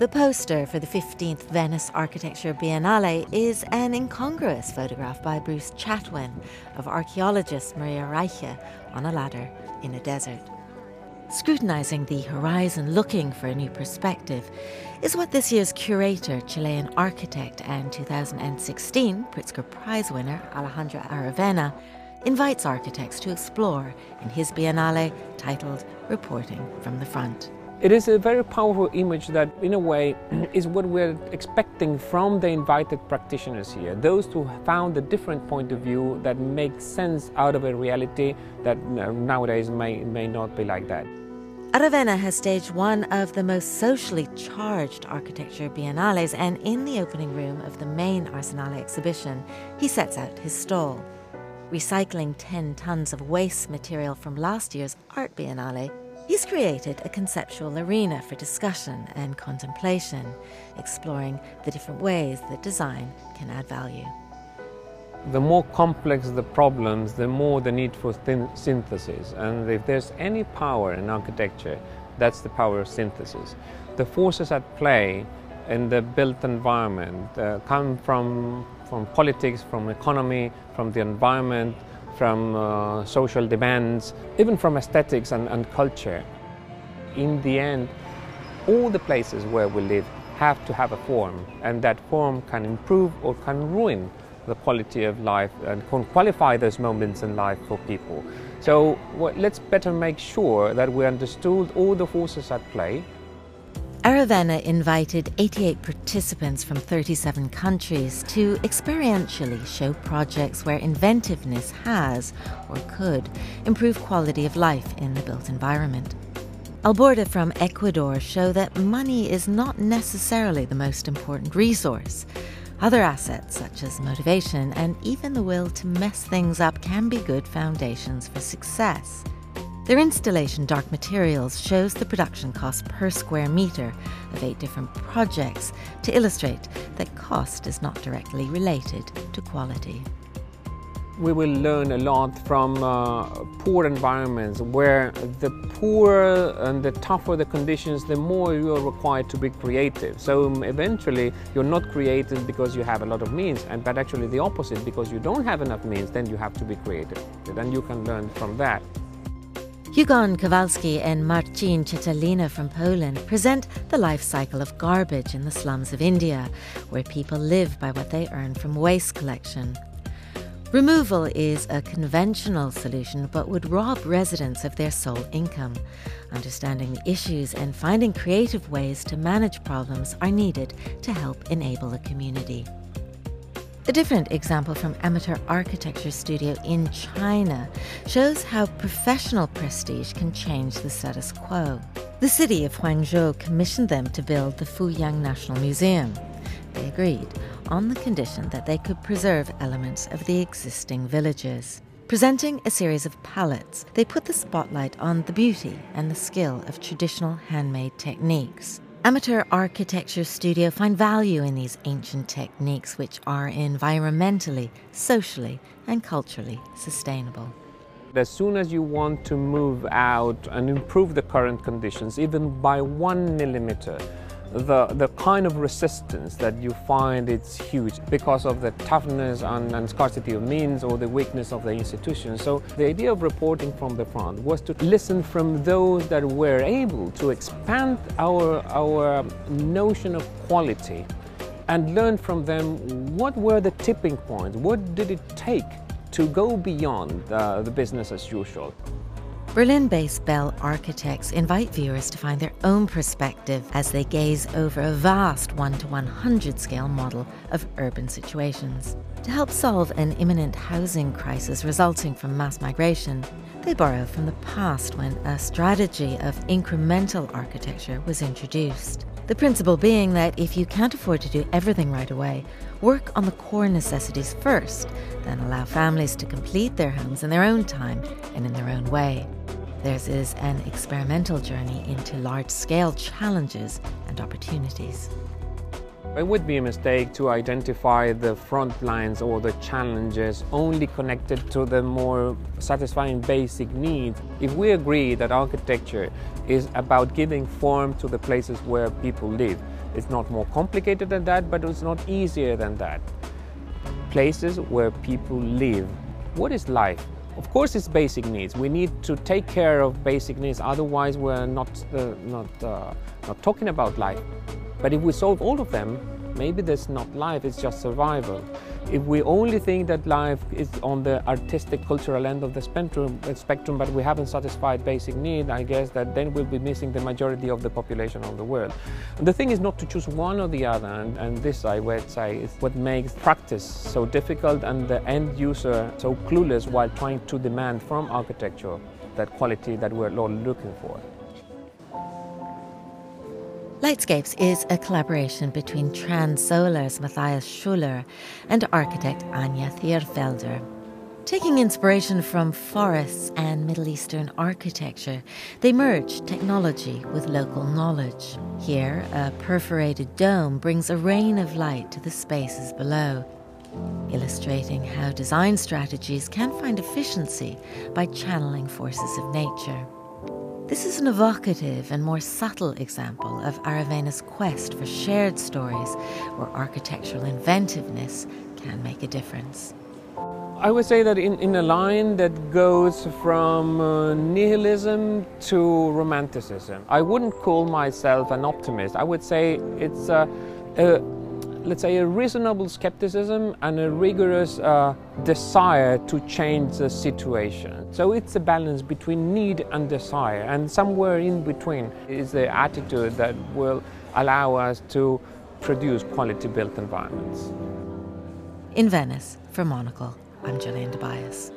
The poster for the 15th Venice Architecture Biennale is an incongruous photograph by Bruce Chatwin of archaeologist Maria Reiche on a ladder in a desert. Scrutinizing the horizon, looking for a new perspective, is what this year's curator, Chilean architect, and 2016 Pritzker Prize winner Alejandro Aravena invites architects to explore in his biennale titled Reporting from the Front. It is a very powerful image that, in a way, is what we're expecting from the invited practitioners here. Those who found a different point of view that makes sense out of a reality that nowadays may, may not be like that. Aravena has staged one of the most socially charged architecture biennales, and in the opening room of the main Arsenale exhibition, he sets out his stall. Recycling 10 tons of waste material from last year's Art Biennale, He's created a conceptual arena for discussion and contemplation, exploring the different ways that design can add value. The more complex the problems, the more the need for synthesis. And if there's any power in architecture, that's the power of synthesis. The forces at play in the built environment uh, come from, from politics, from economy, from the environment, from uh, social demands, even from aesthetics and, and culture. In the end, all the places where we live have to have a form, and that form can improve or can ruin the quality of life and can qualify those moments in life for people. So well, let's better make sure that we understood all the forces at play Aravena invited 88 participants from 37 countries to experientially show projects where inventiveness has, or could, improve quality of life in the built environment. Al Borde from Ecuador show that money is not necessarily the most important resource. Other assets, such as motivation and even the will to mess things up, can be good foundations for success. Their installation Dark Materials shows the production cost per square metre of eight different projects to illustrate that cost is not directly related to quality. We will learn a lot from uh, poor environments where the poorer and the tougher the conditions, the more you are required to be creative. So um, eventually you're not creative because you have a lot of means, and but actually the opposite, because you don't have enough means, then you have to be creative. Then you can learn from that. Hugon Kowalski and Marcin Szczelina from Poland present the life cycle of garbage in the slums of India, where people live by what they earn from waste collection. Removal is a conventional solution but would rob residents of their sole income. Understanding the issues and finding creative ways to manage problems are needed to help enable a community. A different example from Amateur Architecture Studio in China shows how professional prestige can change the status quo. The city of Hangzhou commissioned them to build the Fuyang National Museum. They agreed on the condition that they could preserve elements of the existing villages. Presenting a series of palettes, they put the spotlight on the beauty and the skill of traditional handmade techniques. Amateur architecture studio find value in these ancient techniques which are environmentally, socially, and culturally sustainable. As soon as you want to move out and improve the current conditions, even by one millimeter, the, the kind of resistance that you find it's huge because of the toughness and, and, scarcity of means or the weakness of the institution. So the idea of reporting from the front was to listen from those that were able to expand our, our notion of quality and learn from them what were the tipping points, what did it take to go beyond uh, the business as usual. Berlin based Bell Architects invite viewers to find their own perspective as they gaze over a vast 1 to 100 scale model of urban situations. To help solve an imminent housing crisis resulting from mass migration, they borrow from the past when a strategy of incremental architecture was introduced. The principle being that if you can't afford to do everything right away, work on the core necessities first, then allow families to complete their homes in their own time and in their own way. Theirs is an experimental journey into large scale challenges and opportunities. It would be a mistake to identify the front lines or the challenges only connected to the more satisfying basic needs. If we agree that architecture is about giving form to the places where people live, It's not more complicated than that, but it's not easier than that. Places where people live. What is life? Of course, it's basic needs. We need to take care of basic needs, otherwise, we're not, uh, not, uh, not talking about life. But if we solve all of them, maybe there's not life, it's just survival. If we only think that life is on the artistic, cultural end of the spectrum, uh, spectrum, but we haven't satisfied basic need, I guess that then we'll be missing the majority of the population of the world. And the thing is not to choose one or the other, and, and this I would say is what makes practice so difficult and the end user so clueless while trying to demand from architecture that quality that we're all looking for. Lightscapes is a collaboration between Transsolar's Matthias Schuler and architect Anja Thierfelder. Taking inspiration from forests and Middle Eastern architecture, they merge technology with local knowledge. Here, a perforated dome brings a rain of light to the spaces below, illustrating how design strategies can find efficiency by channeling forces of nature. This is an evocative and more subtle example of Aravena's quest for shared stories where architectural inventiveness can make a difference. I would say that in, in a line that goes from uh, nihilism to romanticism. I wouldn't call myself an optimist. I would say it's a, a let's say, a reasonable skepticism and a rigorous uh, desire to change the situation. So it's a balance between need and desire, and somewhere in between is the attitude that will allow us to produce quality built environments. In Venice, for Monocle, I'm Gillian Tobias.